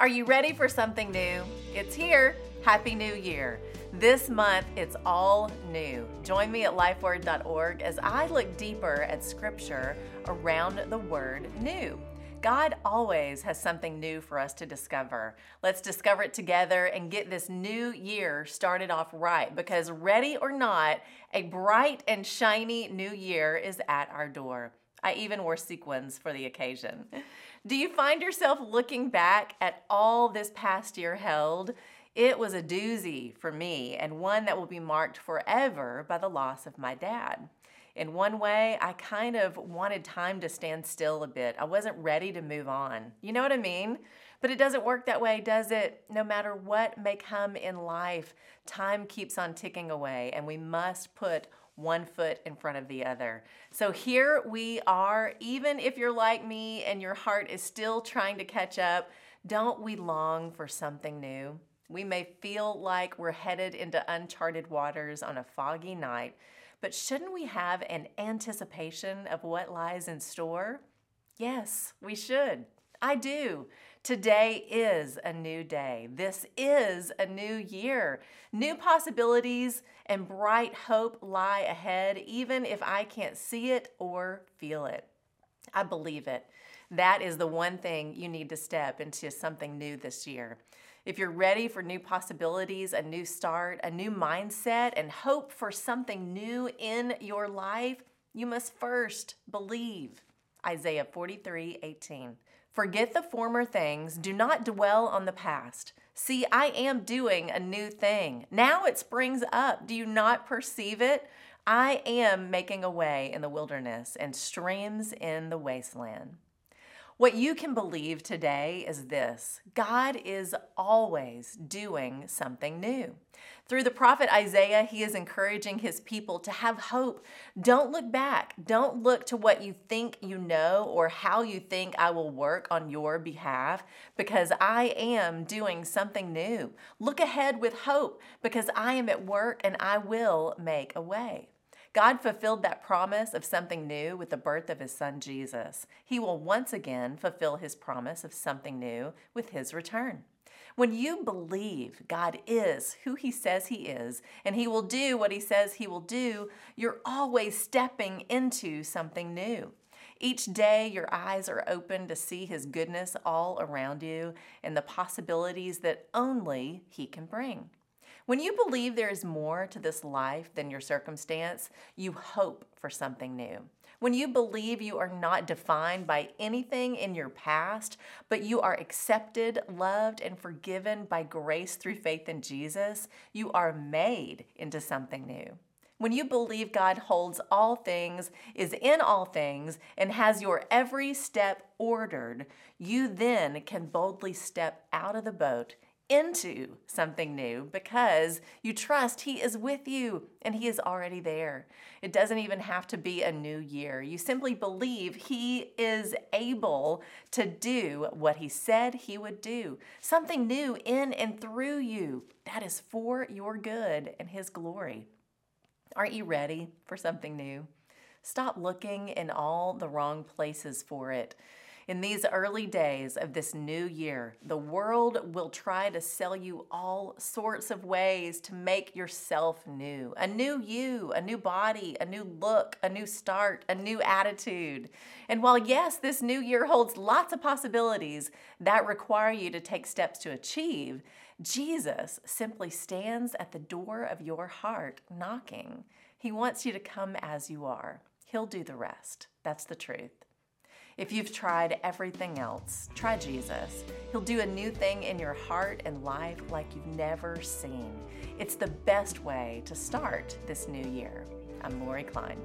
Are you ready for something new? It's here. Happy New Year. This month, it's all new. Join me at lifeword.org as I look deeper at scripture around the word new. God always has something new for us to discover. Let's discover it together and get this new year started off right because, ready or not, a bright and shiny new year is at our door. I even wore sequins for the occasion. Do you find yourself looking back at all this past year held? It was a doozy for me and one that will be marked forever by the loss of my dad. In one way, I kind of wanted time to stand still a bit. I wasn't ready to move on. You know what I mean? But it doesn't work that way, does it? No matter what may come in life, time keeps on ticking away, and we must put one foot in front of the other. So here we are, even if you're like me and your heart is still trying to catch up, don't we long for something new? We may feel like we're headed into uncharted waters on a foggy night, but shouldn't we have an anticipation of what lies in store? Yes, we should. I do. Today is a new day. This is a new year. New possibilities and bright hope lie ahead, even if I can't see it or feel it. I believe it. That is the one thing you need to step into something new this year. If you're ready for new possibilities, a new start, a new mindset, and hope for something new in your life, you must first believe. Isaiah 43 18. Forget the former things, do not dwell on the past. See, I am doing a new thing. Now it springs up. Do you not perceive it? I am making a way in the wilderness and streams in the wasteland. What you can believe today is this God is always doing something new. Through the prophet Isaiah, he is encouraging his people to have hope. Don't look back. Don't look to what you think you know or how you think I will work on your behalf because I am doing something new. Look ahead with hope because I am at work and I will make a way. God fulfilled that promise of something new with the birth of his son Jesus. He will once again fulfill his promise of something new with his return. When you believe God is who He says He is and He will do what He says He will do, you're always stepping into something new. Each day, your eyes are open to see His goodness all around you and the possibilities that only He can bring. When you believe there is more to this life than your circumstance, you hope for something new. When you believe you are not defined by anything in your past, but you are accepted, loved, and forgiven by grace through faith in Jesus, you are made into something new. When you believe God holds all things, is in all things, and has your every step ordered, you then can boldly step out of the boat into something new because you trust He is with you and He is already there. It doesn't even have to be a new year. You simply believe He is able to do what He said He would do, something new in and through you that is for your good and His glory. Aren't you ready for something new? Stop looking in all the wrong places for it. In these early days of this new year, the world will try to sell you all sorts of ways to make yourself new a new you, a new body, a new look, a new start, a new attitude. And while, yes, this new year holds lots of possibilities that require you to take steps to achieve, Jesus simply stands at the door of your heart knocking. He wants you to come as you are. He'll do the rest. That's the truth. If you've tried everything else, try Jesus. He'll do a new thing in your heart and life like you've never seen. It's the best way to start this new year. I'm Lori Klein.